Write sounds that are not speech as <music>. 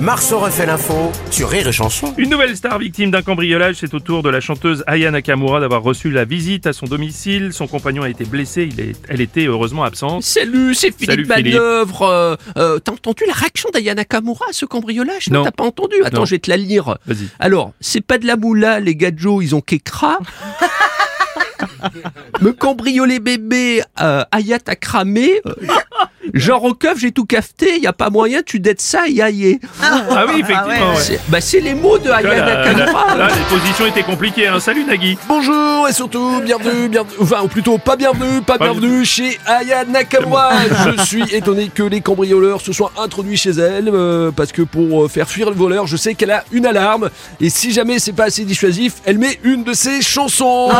Marceau refait l'info sur Rire et Chanson. Une nouvelle star victime d'un cambriolage, c'est au tour de la chanteuse Aya Nakamura d'avoir reçu la visite à son domicile. Son compagnon a été blessé, il est- elle était heureusement absente. Salut, c'est Philippe Salut, Philippe. Manœuvre. Euh, euh, T'as entendu la réaction d'Ayana Kamura à ce cambriolage? Non. t'as pas entendu? Attends, Non. je vais te la lire. Vas-y. Alors, c'est pas de la moula, les gadjos, ils ont qu'écra. <laughs> Me cambrioler bébé, euh, Aya t'a cramé. Euh, <laughs> genre au keuf, j'ai tout cafeté, y a pas moyen, tu dettes ça, y aïe. Ah oui, effectivement. ouais. C'est bah, c'est les mots de Aya Nakamura. là, les positions étaient compliquées. Hein. Salut Nagui. Bonjour et surtout bienvenue, bienvenue, enfin ou plutôt pas bienvenue, pas, Pas bienvenue chez Aya Nakamura. Je suis étonné que les cambrioleurs se soient introduits chez elle euh, parce que pour euh, faire fuir le voleur, je sais qu'elle a une alarme et si jamais c'est pas assez dissuasif, elle met une de ses chansons. <laughs>